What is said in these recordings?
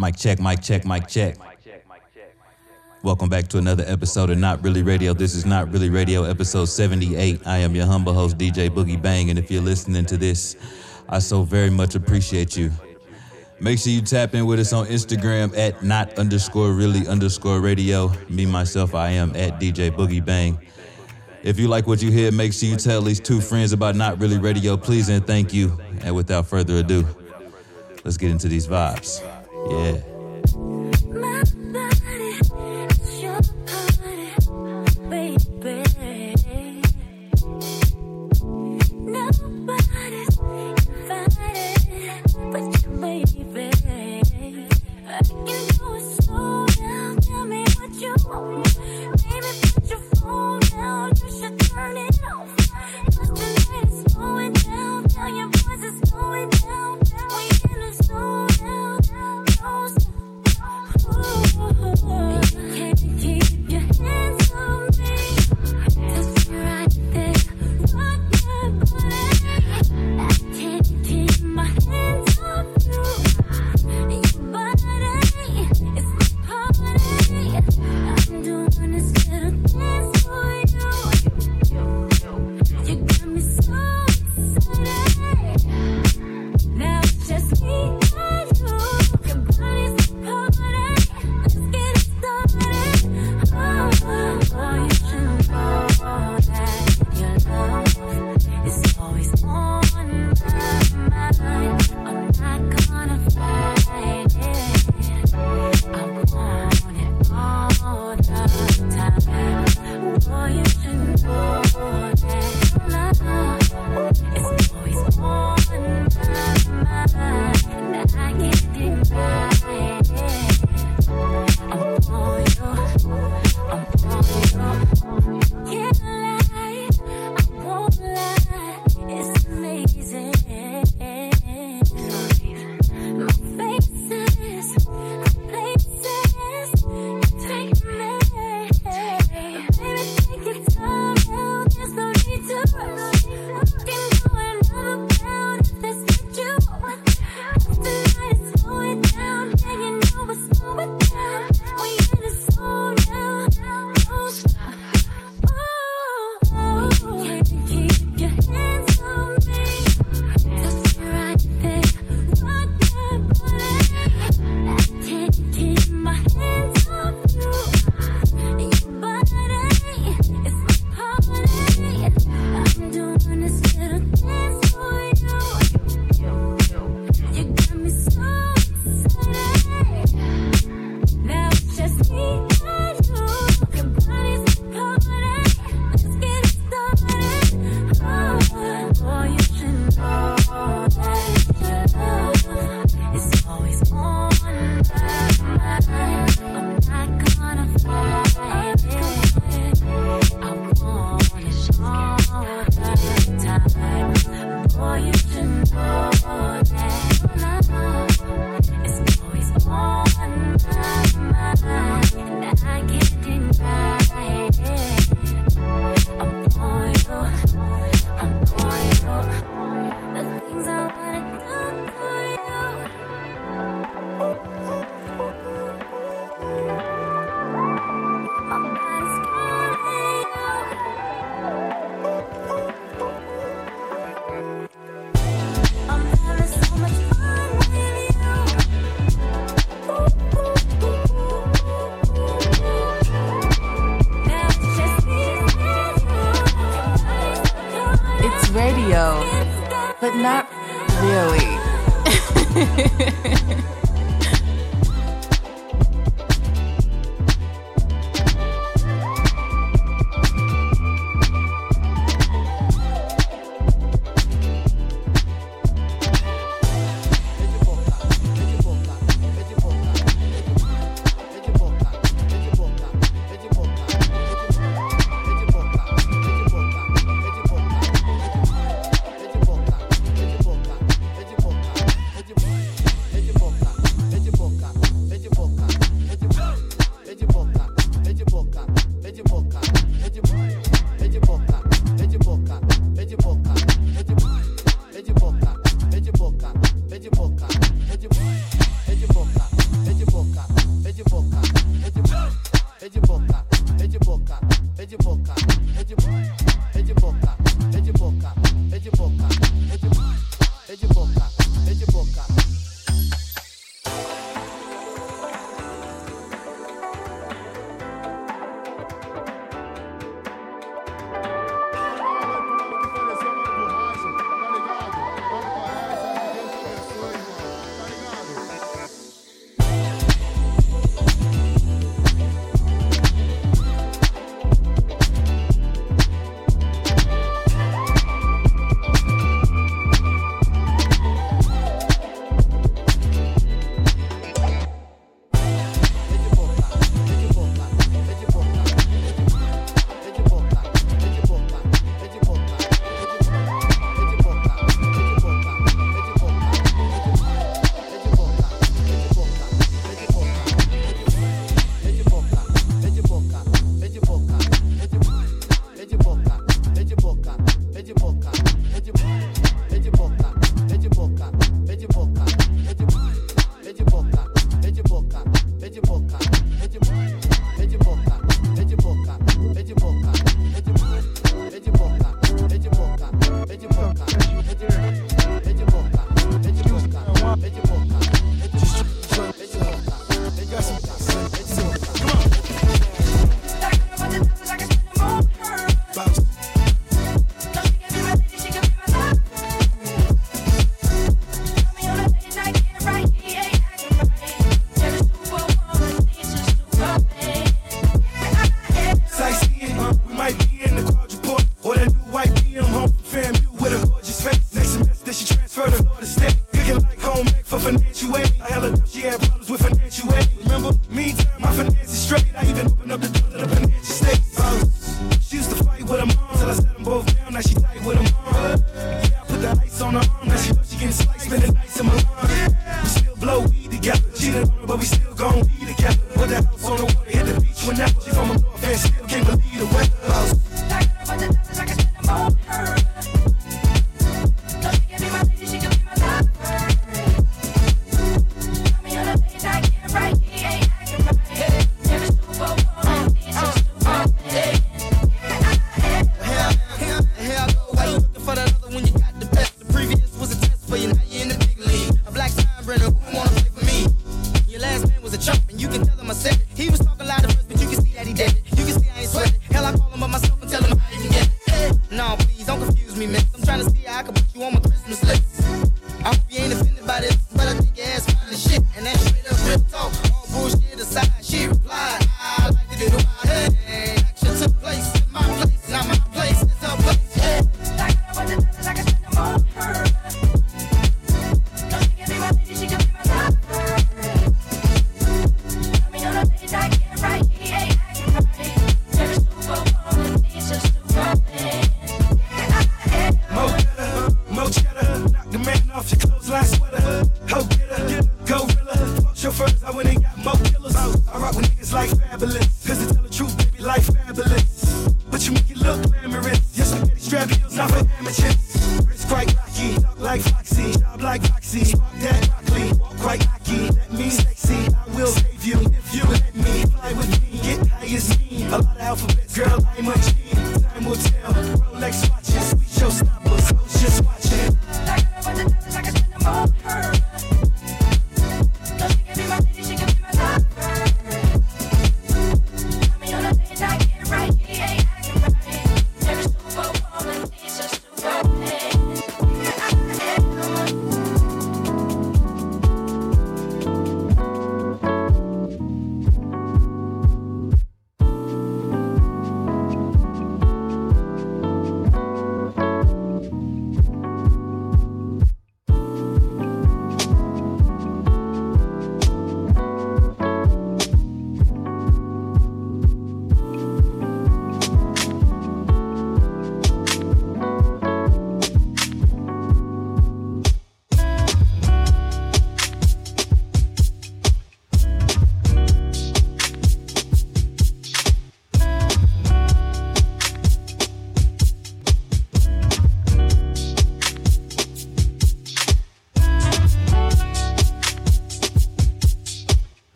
Mic check, mic check, mic check. Welcome back to another episode of Not Really Radio. This is Not Really Radio, episode 78. I am your humble host, DJ Boogie Bang, and if you're listening to this, I so very much appreciate you. Make sure you tap in with us on Instagram at not underscore really underscore radio. Me, myself, I am at DJ Boogie Bang. If you like what you hear, make sure you tell these two friends about Not Really Radio, please and thank you. And without further ado, let's get into these vibes. Yeah.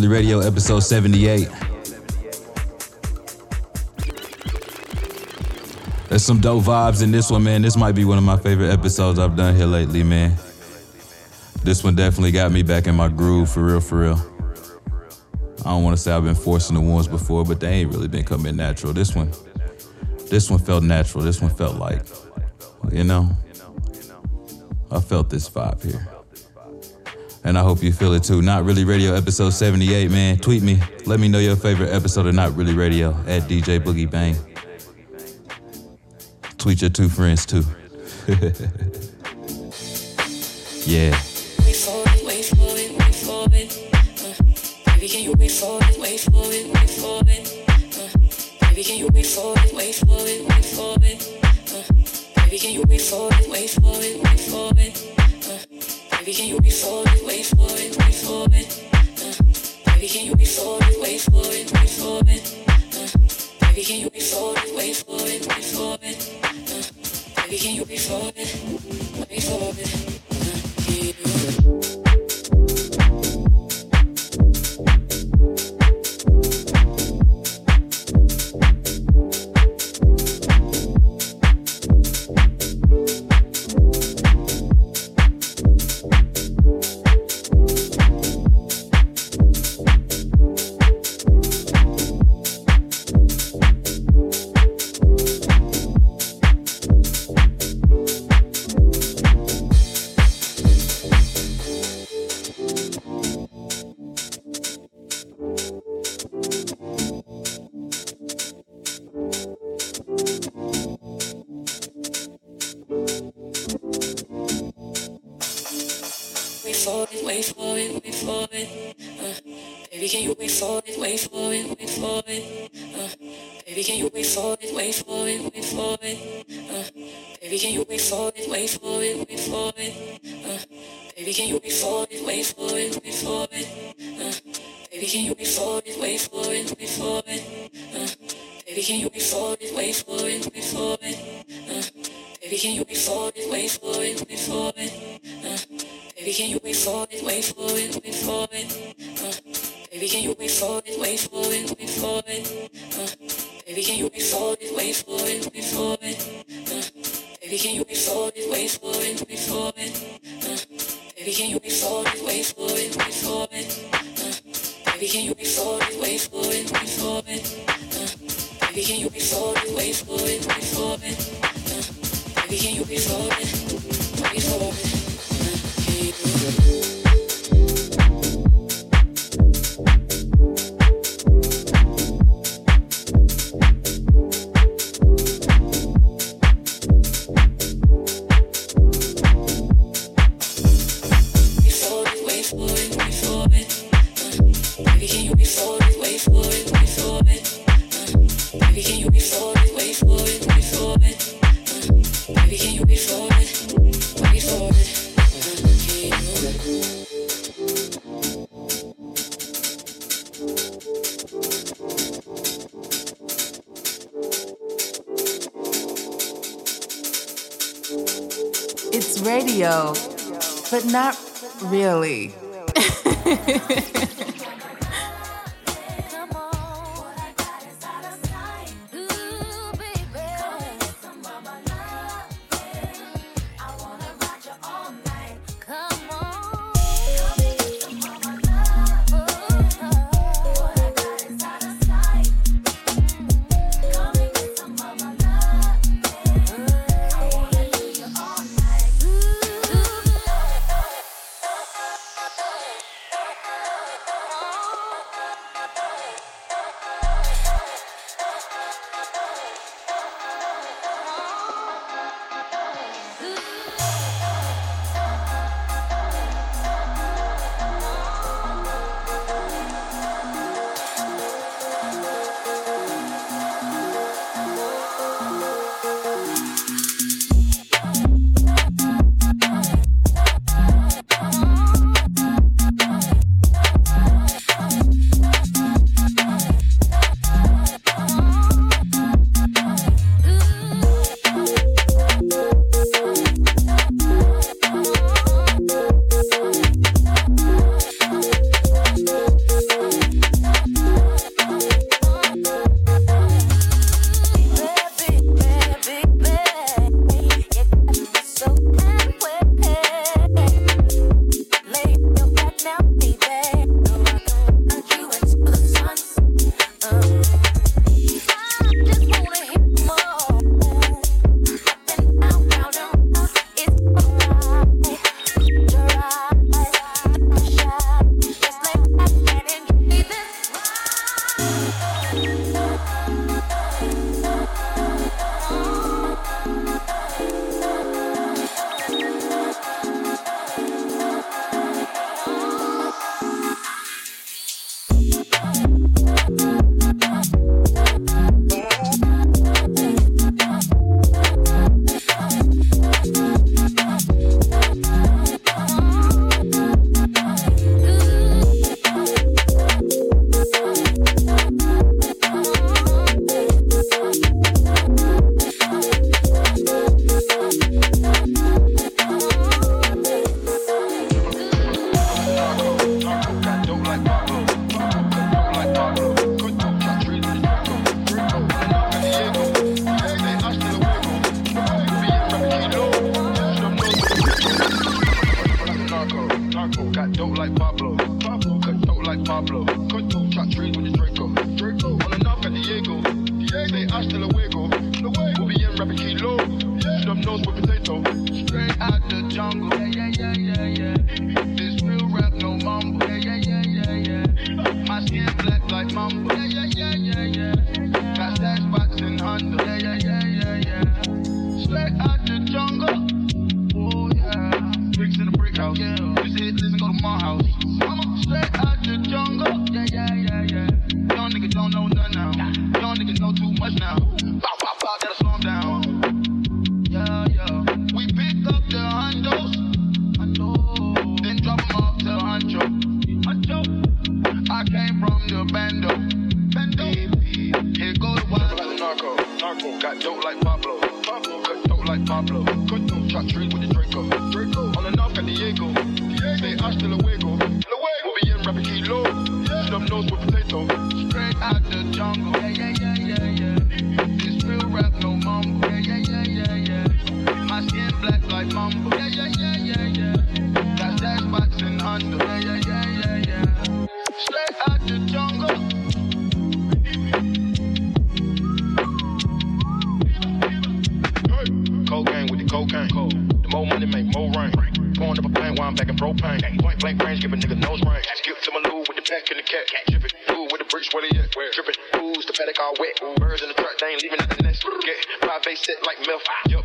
Really Radio, episode 78. There's some dope vibes in this one, man. This might be one of my favorite episodes I've done here lately, man. This one definitely got me back in my groove, for real, for real. I don't want to say I've been forcing the ones before, but they ain't really been coming natural. This one, this one felt natural. This one felt like, you know, I felt this vibe here. And I hope you feel it too. Not Really Radio episode 78, man. Tweet me. Let me know your favorite episode of Not Really Radio at DJ Boogie Bang. Tweet your two friends too. yeah. Wait for it, wait for it, wait for it. Uh, baby, can you wait for it, wait for it, wait for it? Uh, baby, can you wait for it, wait for it, wait for it? Uh, wait for it, wait for it, wait for it? Uh, baby, can you wait for it, wait for it, wait for it? Uh, baby, can you wait for it, wait for it, wait for it? Uh, baby, can you wait for it, wait for it, wait for it? Uh, baby, can you wait for it, wait for it? Wait for it, wait for it, wait for it? Uh, baby, can you wait for it, wait for it, wait for it? Uh, baby, can you wait for it, wait for it, wait for it? Uh, baby, can you wait for it, wait for it, wait for it? Uh, Baby, can you wait for it, wait for it, wait for it? Uh, baby, can you wait for it, wait for it, wait for it? Uh, baby, can you wait for it, wait for it, wait for it? Uh, baby, can you wait for it, wait for it, wait for it? Can you wait for it, wait for it, wait for it? My black like mumble. Yeah, yeah, yeah, yeah, yeah. Got stash spots in Honda. Yeah, yeah, yeah, yeah, yeah. Straight out the jungle. Cocaine with the cocaine. The more money make more rain. Pouring up a plane while I'm back in propane. Point blank range, give a nigga nose range. Skip to my loo with the pack and the cat. Drippin', ooh, with the bricks, where they at? Drippin', ooh's the paddock all wet. Birds in the truck, they ain't leaving at the nest. Get five base set like milk. Yup,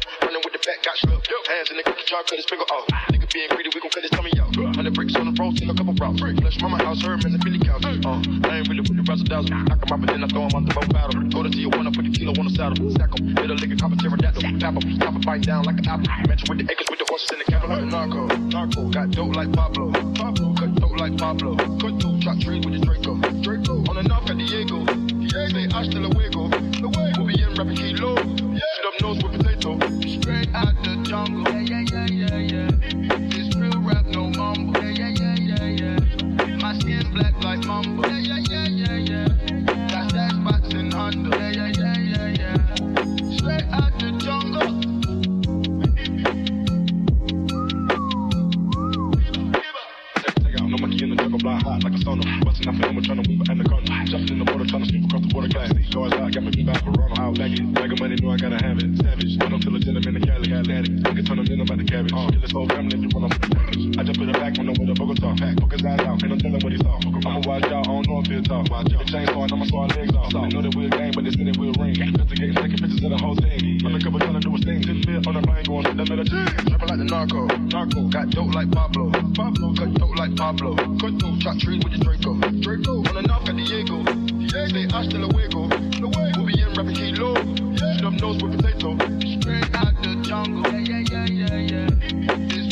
got. Hands in the cookie jar, cut his finger off. Nigga being greedy, we gon' cut his tummy out. Hundred bricks on the road, take a couple routes. Flush mama house, her man, the Billy couch. Uh, I ain't really with the razzle dazzle. Knock him out, but then I throw him out the boat battle. Go to Tijuana, put the kilo on the saddle. Stack him, hit a lick, copper pterodactyl. Tap him, stop him, bite down like an apple. Mention with the acres, with the horses in the cattle. Like narco, narco, got dope like Pablo. Pablo, cut dope like Pablo. Cut dope, chop trees with the Draco. Draco, on and off at Diego. Say hasta luego. We'll be in rapping kilo. Shoot up nose with jungle. Yeah, yeah, yeah, yeah, yeah. This real rap, no mumble. Yeah, yeah, yeah, yeah, yeah. My skin black like mumble. Yeah, yeah, yeah, yeah, yeah. Got spots in Honda. Yeah, yeah, yeah, yeah, yeah. Straight out the jungle. Blind hot like a sauna. Busting out for him, trying to move and the corner. Jumping in the water, trying to sweep across the border. Classy, cars out, got my beat back Ronald. Out back it, bag of money, know I gotta have it. Savage, cabbage. Uh, kill his whole family you run off. I just put it back on the way to Bogota. Pack, his eyes out, ain't no telling what he saw. I'ma watch out, I don't know if he'll talk. My the chainsaw, and I'ma saw legs off. They know that we're a gang, but they said it will ring. Investigating, taking pictures of the whole thing. Undercover trying to do a thing. Didn't fit on the plane, going to the middle. Trapping like the narco. Narco, got dope like Pablo. Pablo, cut dope like Pablo. Cut dope, chop trees with the Draco. Draco, and off at Diego. Say hasta luego. We'll be in rapping kilo. Up nose with potato. Straight out the jungle. Yeah, yeah, yeah, yeah, yeah.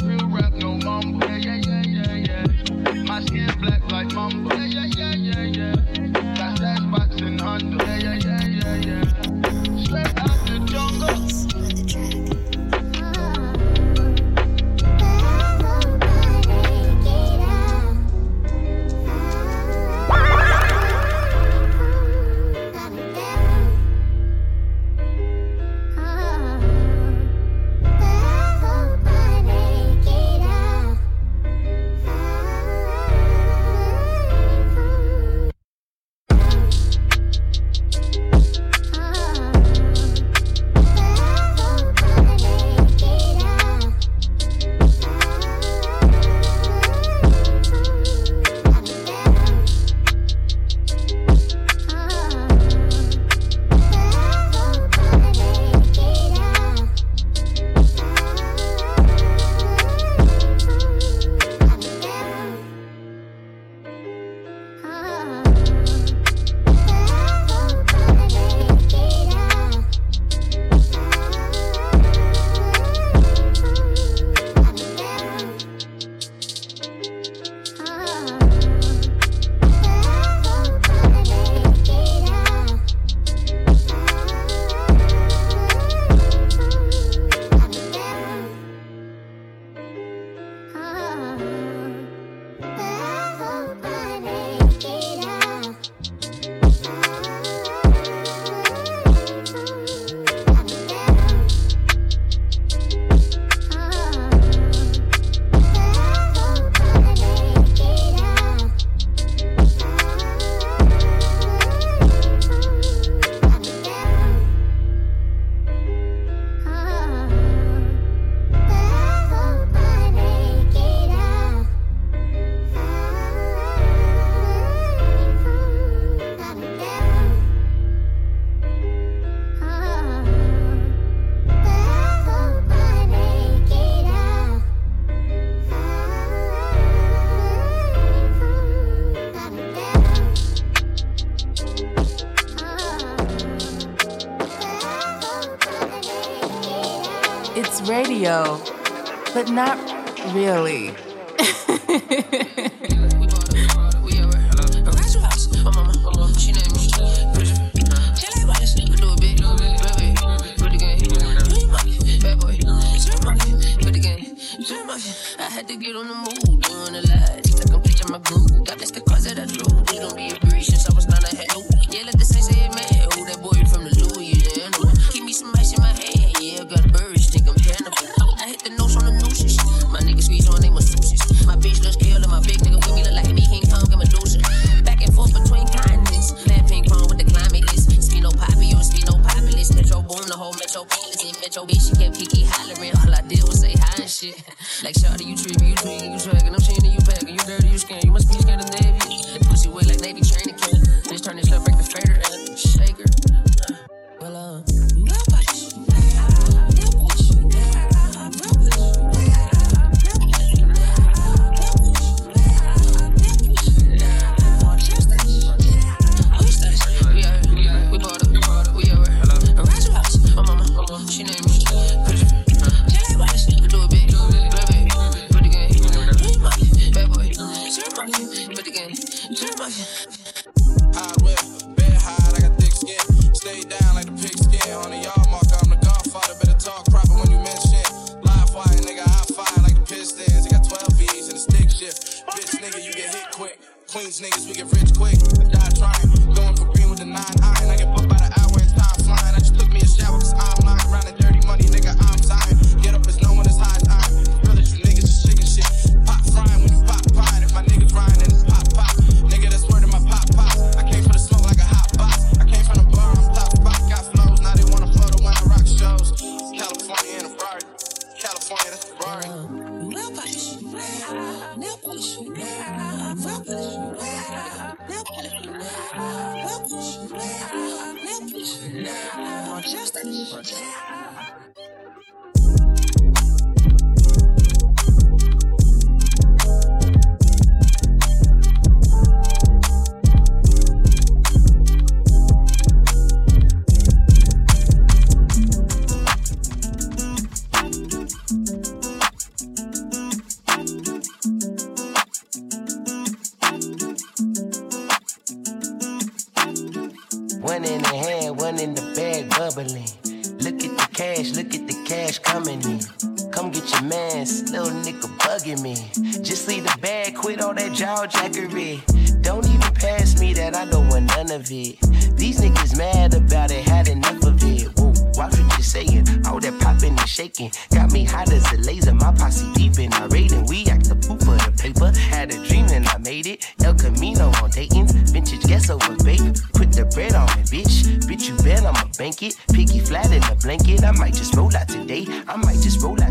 Little nigga bugging me. Just leave the bag, quit all that jaw jackery. Don't even pass me that, I don't want none of it. These niggas mad about it, had enough of it. Whoa, watch what you're saying. All that popping and shaking got me hot as a laser. My posse deep in our rating. We act the poop for the paper. Had a dream and I made it. El Camino on Dayton's. Vintage guess over bake. Put the bread on me, bitch. Bitch, you bet I'ma bank it. Piggy flat in a blanket. I might just roll out today. I might just roll out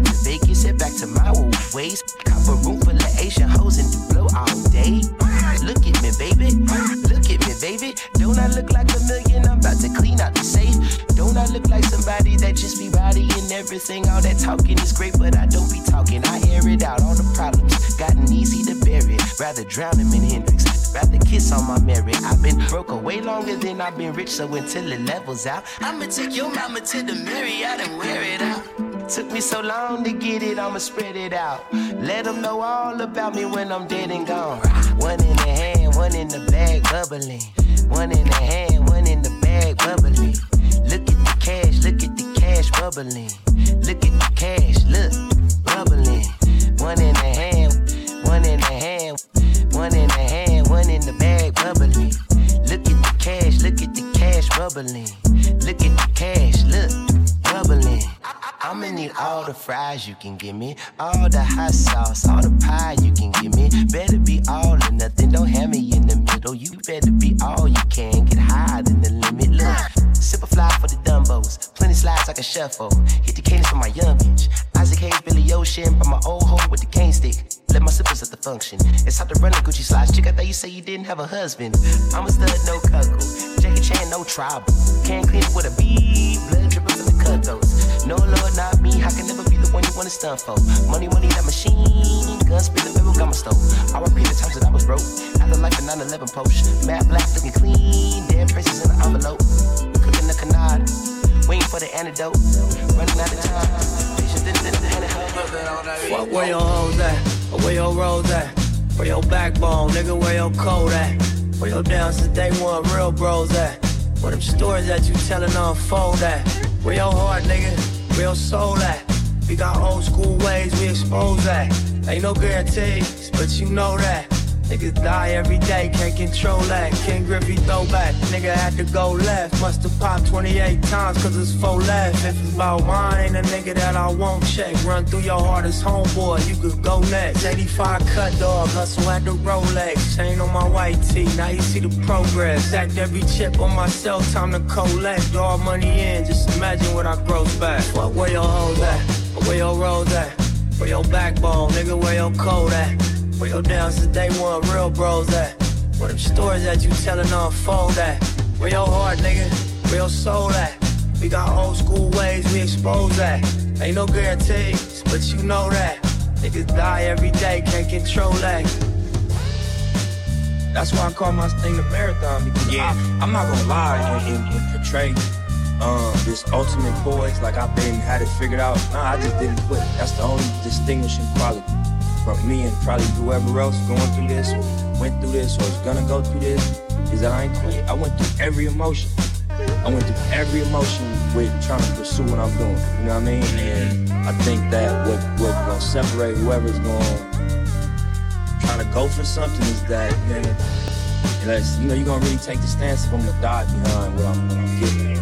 my ways. Cop a room full of Asian hoes and blow all day. Look at me, baby. Look at me, baby. Don't I look like a million? I'm about to clean out the safe. Don't I look like somebody that just be rowdy and everything? All that talking is great, but I don't be talking. I air it out, all the problems. Gotten easy to bury. Rather drown him in Hendrix. Rather kiss on my merit. I've been broke way longer than I've been rich, so until it levels out, I'ma take your mama to the Marriott and wear it out. Took me so long to get it, I'ma spread it out. Let them know all about me when I'm dead and gone. One in the hand, one in the bag, bubbling. One in the hand, one in the bag, bubbling. Look at the cash, look at the cash bubbling. Look at the cash, look, bubbling. One in the hand, one in the hand, one in the hand, one in the bag, bubbling. Look at the cash, look at the cash bubbling. Look at the cash, look. I'ma need all the fries you can give me, all the hot sauce, all the pie you can give me. Better be all or nothing, don't have me in the middle. You better be all you can, get higher than the limit. Look, sip a fly for the dumbos, plenty slides like a shuffle. Hit the cadence for my young bitch. Isaac Hayes, Billy Ocean, by my old home with the cane stick. Let my slippers at the function. It's hard to run the Gucci slides. Chick, I thought you say you didn't have a husband. I'm a stud, no cuckoo. Jackie Chan, no trouble. Can't clean it with a bead. Blood dripping from the cutthroats. No, Lord, not me. I can never be the one you wanna stunt for. Money, money, that machine. Gun spin the barrel, got my stove. I repeat the times that I was broke. After life a 9 11 post. Matte black looking clean. Dead princess in the envelope. Cooking the canard. Waiting for the antidote. Running out of time. Fuck where your hoes at, or where your rolls at, where your backbone, nigga, where your code at, where your down since day one real bros at, where them stories that you telling unfold at, where your heart, nigga, your soul at. We got old school ways we expose that. Ain't no guarantees, but you know that. Niggas die every day, can't control that. Ken Griffey throwback, nigga had to go left. Must've popped 28 times, cause it's four left. If it's about mine, ain't a nigga that I won't check. Run through your hardest homeboy, you could go next. 85 cut dog, hustle at the Rolex. Chain on my white tee, now you see the progress. Stacked every chip on myself, time to collect. All money in, just imagine what I gross back. Fuck where your hoes at, where your rolls at. Where your backbone, nigga, where your code at? Where your down since day one real bros at? Where them stories that you telling on phone at? Where your heart, nigga? Where your soul at? We got old school ways we expose that. Ain't no guarantees, but you know that. Niggas die every day, can't control that. That's why I call my thing the marathon because Yeah. I, I'm not gonna lie and, and, and portray um, this ultimate poise like I've been had it figured out. Nah, I just didn't quit. That's the only distinguishing quality from me and probably whoever else going through this, or went through this, or is gonna go through this, is that I ain't quit. I went through every emotion. I went through every emotion with trying to pursue what I'm doing. You know what I mean? And I think that what what gonna separate whoever's going trying to go for something is that man, unless you know you're gonna really take the stance if I'm gonna die behind what I'm, what I'm getting. at.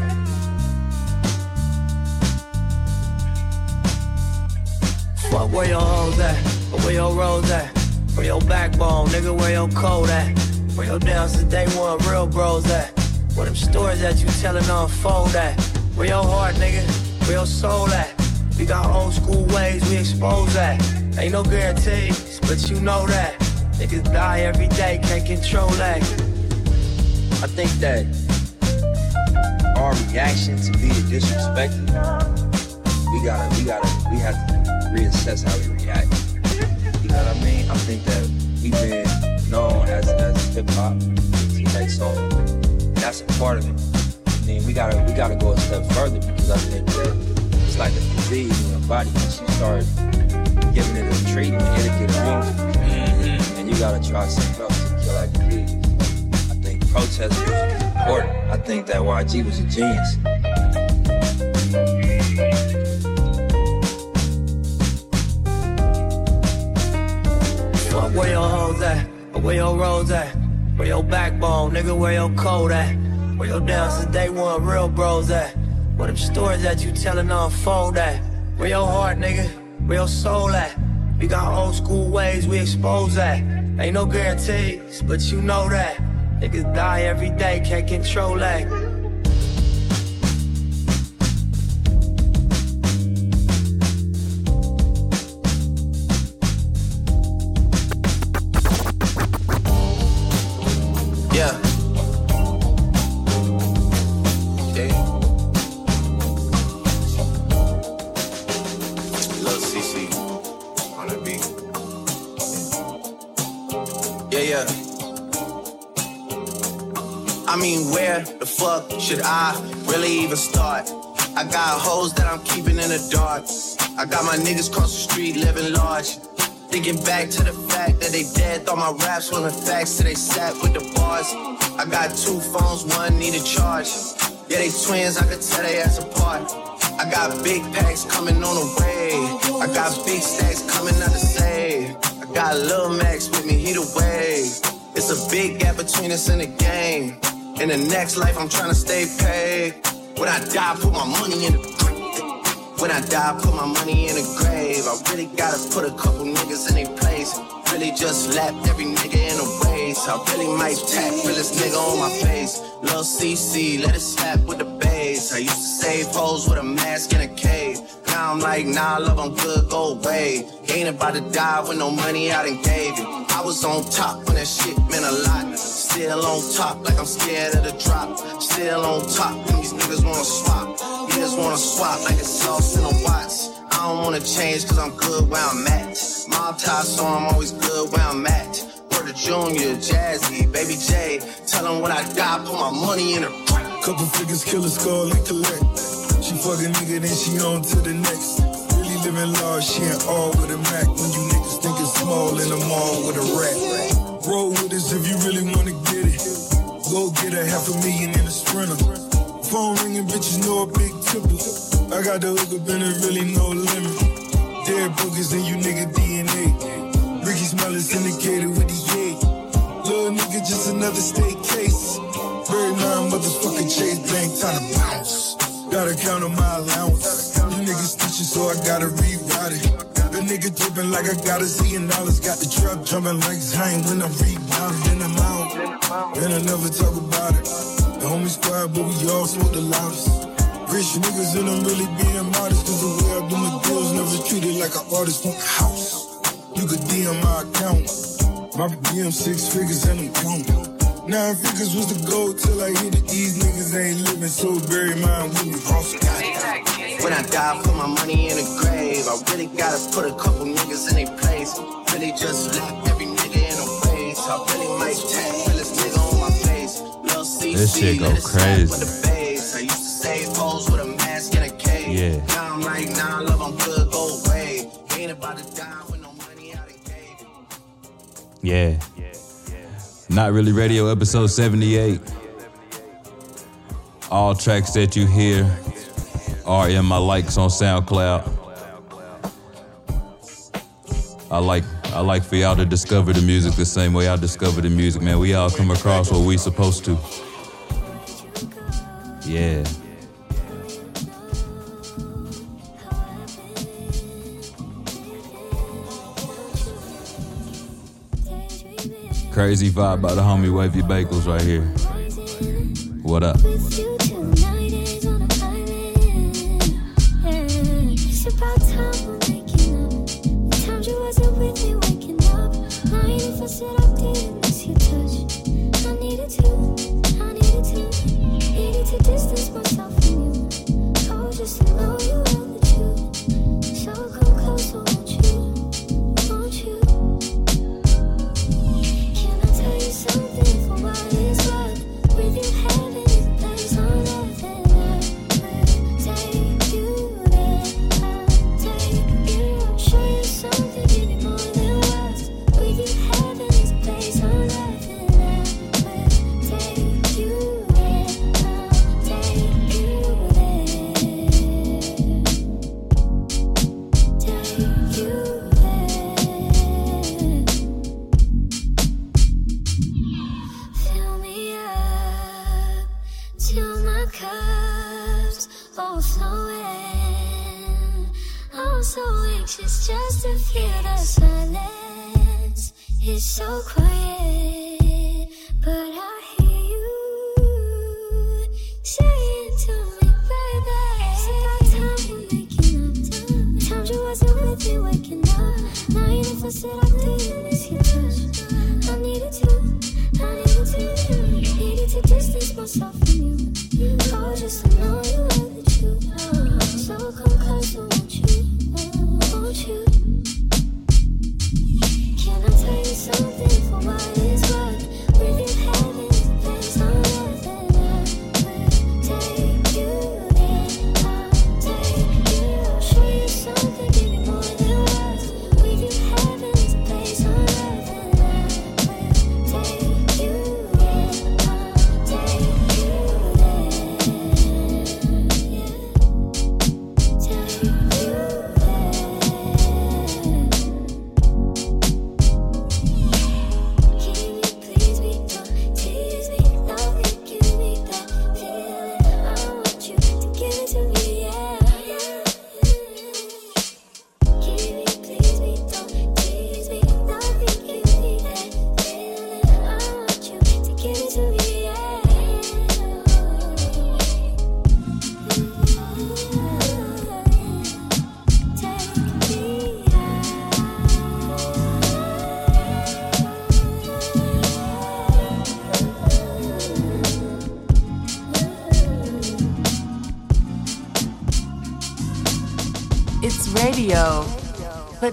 Fuck where your hoes at, where your rolls at, where your backbone, nigga, where your code at, where your down since day one real bros at, where them stories that you telling unfold at, where your heart, nigga, where your soul at. We got old school ways we expose that. Ain't no guarantees, but you know that. Niggas die every day, can't control that. I think that our reaction to being disrespected, we gotta, we gotta, we have to reassess how we react. You know what I mean? I think that we've been known as, as hip hop, like so. That's a part of it. I mean, we gotta, we gotta go a step further because I think that it's like a disease in your body. Once you start giving it a treatment, it'll get abused. Mm-hmm. And you gotta try something else to kill that disease. I think protest was important. I think that YG was a genius. Where your hoes at, where your rolls at, where your backbone, nigga, where your code at, where your down since day one real bros at, where them stories that you telling unfold at, where your heart, nigga, where your soul at. We got old school ways we expose that. Ain't no guarantees, but you know that. Niggas die every day, can't control that. Should I really even start? I got hoes that I'm keeping in the dark. I got my niggas cross the street living large. Thinking back to the fact that they dead, thought my raps wasn't facts, so they sat with the bars. I got two phones, one need a charge. Yeah, they twins, I could tell they ass apart. I got big packs coming on the way. I got big stacks coming out to save. I got Lil Max with me, he the wave. It's a big gap between us and the game. In the next life, I'm trying to stay paid. When I die, put my money in the when I die, put my money in the grave. I really gotta put a couple niggas in their place. Really just lapped every nigga in a waist. I really might tap realest nigga on my face. Lil CC, let it slap with the bass. I used to save hoes with a mask in a cave. Now I'm like, nah, love, I'm good, go away. Ain't about to die with no money I done gave you. I was on top when that shit meant a lot. Still on top, like I'm scared of the drop. Still on top, when these niggas wanna swap. Niggas wanna swap like it's sauce in a watch. I don't wanna change cause I'm good where I'm at. Mob tie, so I'm always good where I'm at. Word Junior, Jazzy, Baby J. Tell them when I die, put my money in her. Couple figures, kill a skull and collect. She fuck a nigga, then she on to the next. Really living large, she ain't all with half a million in a sprinter. Phone ringing, bitches know a big tipple. I got the hook up and there really no limit. Dead boogers in you nigga DNA. Ricky Smell is indicated with the yay. Little nigga, just another state case. Very nine motherfucking chase bank, time to bounce. Gotta count on my allowance. You niggas stitching, so I gotta rewrite it. The nigga dripping like I got a zillion dollars. Got the truck jumping like Zion when I'm rebounding. Then I'm out, and I never talk about it. The homie squad, but we all smoke the loudest. Rich niggas and I'm really being modest. Cause the way I do my deals never treated like an artist want a house. You could DM my account. My DM six figures and I'm counting. Nine figures was the goal till I hit it. These niggas ain't living, so bury mine with me. Ross got. When I die, I put my money in a grave. I really gotta put a couple niggas in their place. Really just lock This shit go let it slap crazy. with the bass. I used to save hoes with a mask and a cave. Yeah. Now I'm like, nah, love, I'm good, go away. Ain't about to die with no money out of cave. Yeah. Not Really Radio, episode 78. All tracks that you hear are in my likes on SoundCloud. I like I like for y'all to discover the music the same way I discovered the music, man. We all come across what we supposed to. Yeah. Crazy vibe by the homie Wavy Bagels right here. What up? It's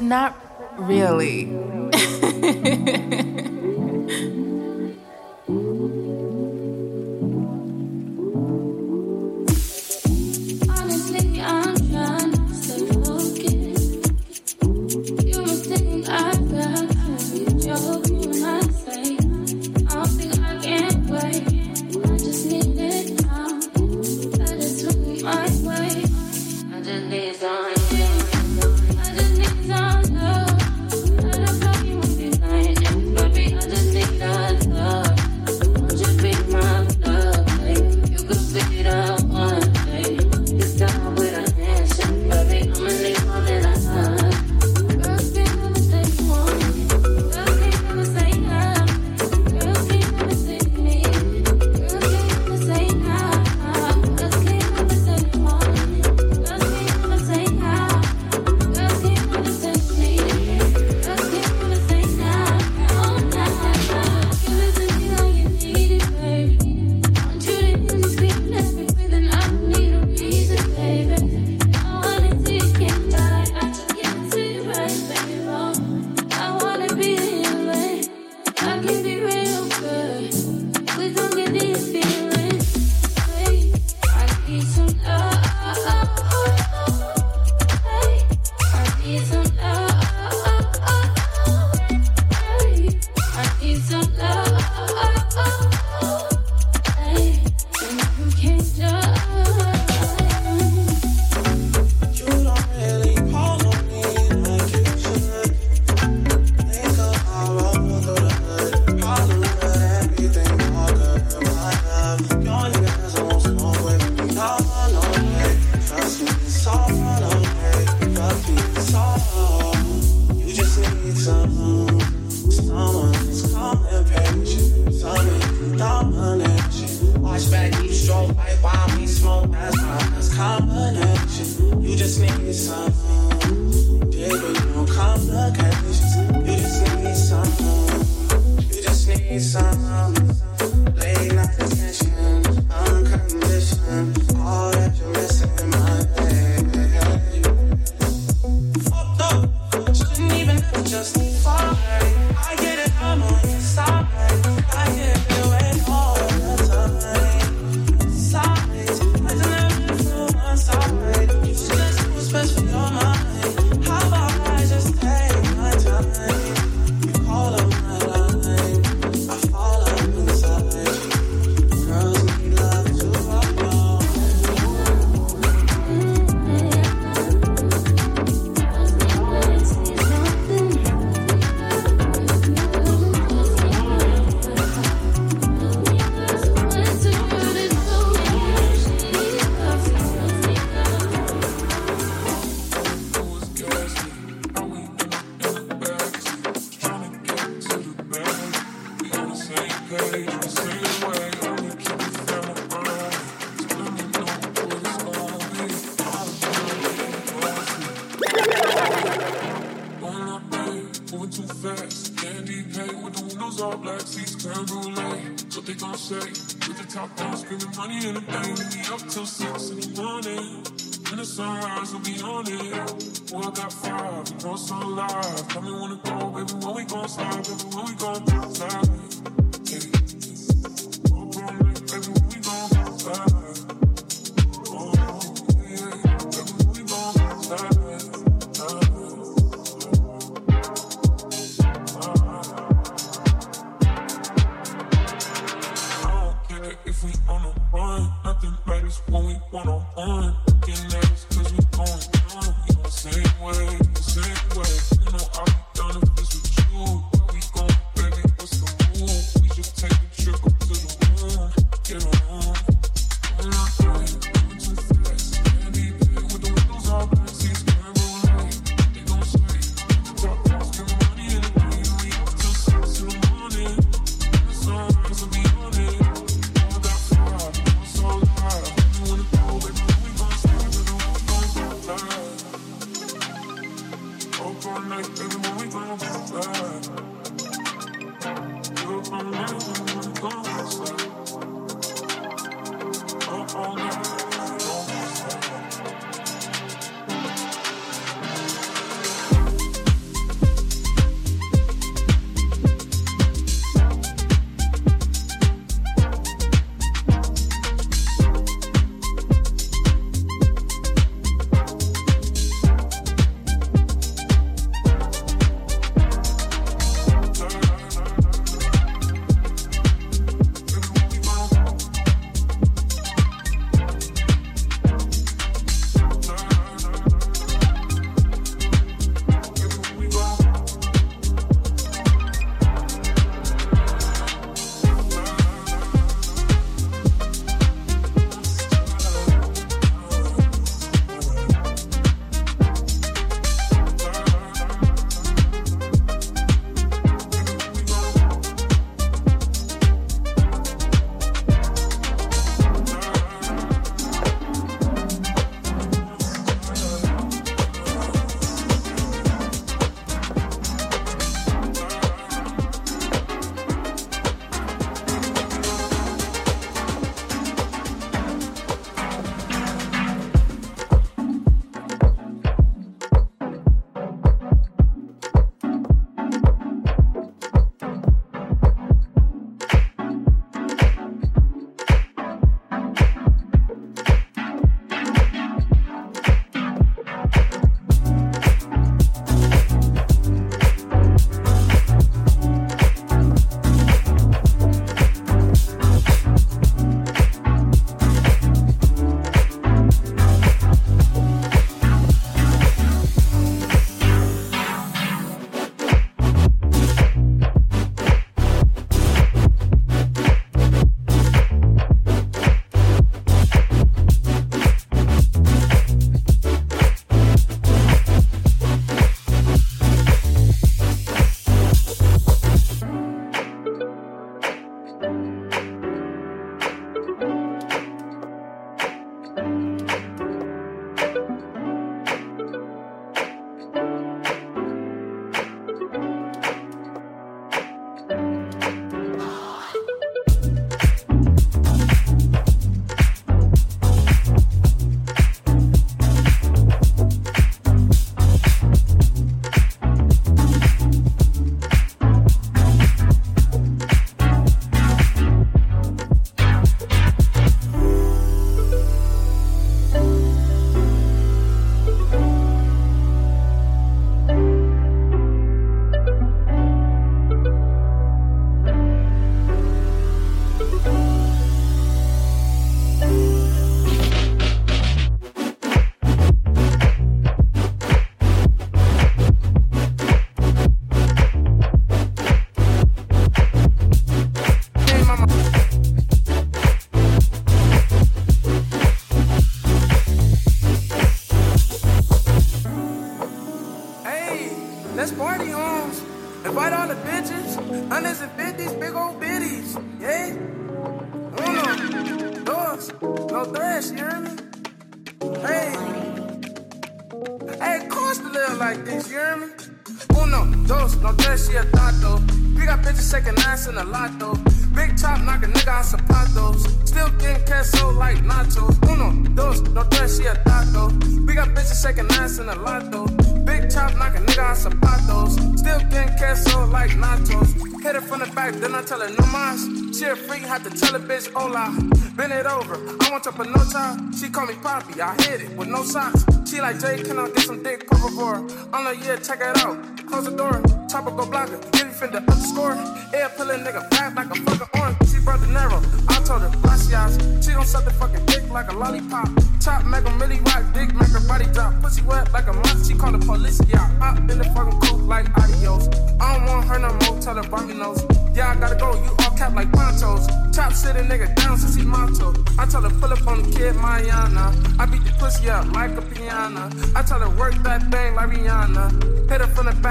not we gon'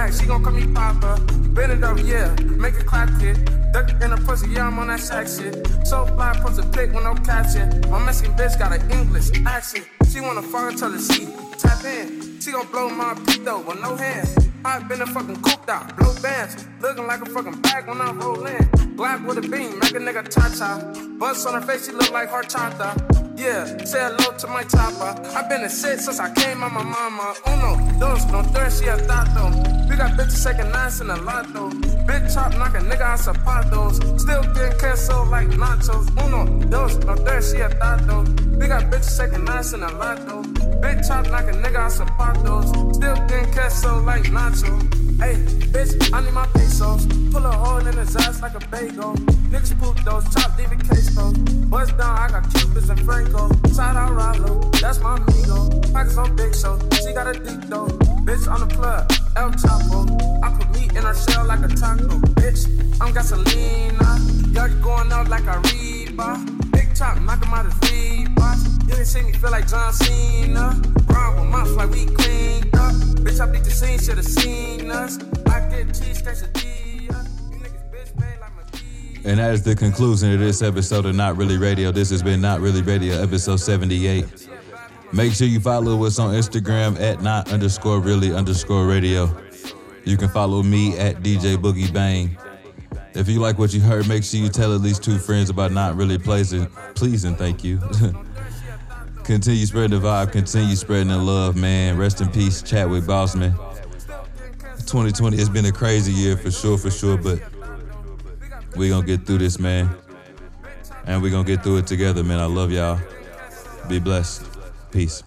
Back, she gon' call me Papa. Bend it up, yeah, make it clap kid. Duck in her pussy, yeah, I'm on that shack shit. So fly, puts a pick with no catching. My Mexican bitch got an English accent. She wanna fuck until the she tap in. She gon' blow my though with no hands. I been a fucking cooped out, blow bands. Looking like a fucking bag when I roll in. Black with a beam, make a nigga cha cha. Bust on her face, she look like her horchata. Yeah, say hello to my chopper. i been a shit since I came on my mama. Uno, dos, no tres, she a tato. We got bitches second nights in a lot though. Big chop, knock a nigga on zapatos. Still getting queso like nachos. Uno, dos, no tres, she a tato. We got bitches second nights in a lot though. Big chop, knock a nigga on zapatos. Still getting queso like nachos. Hey, bitch, I need my pesos. Pull a hole in his ass like a bagel. Niggas poop those, chop leaving quesos. Bust down, I got Cupid's and Franco. Shout out Rollo, that's my amigo. Pockets on big show, she got a deep though. Bitch on the plug, El Chapo. I put meat in her shell like a taco. Bitch, I'm gasolina. Y'all going out like a Reba. Knock him out Reeboks. You didn't see me feel like John Cena. Brown with we cleaned up. Bitch, I beat the scene, should've seen us. I get uh. my And that is the conclusion of this episode of Not Really Radio. This has been Not Really Radio, episode 78. Make sure you follow us on Instagram at not underscore really underscore radio. You can follow me at DJ Boogie Bang. If you like what you heard, make sure you tell at least two friends about Not Really Pleasing. Please and thank you. continue spreading the vibe, continue spreading the love, man. Rest in peace, Chat Chadwick Boseman. 2020 has been a crazy year for sure, for sure, but we gonna get through this, man. And we gonna get through it together, man. I love y'all. Be blessed. Peace.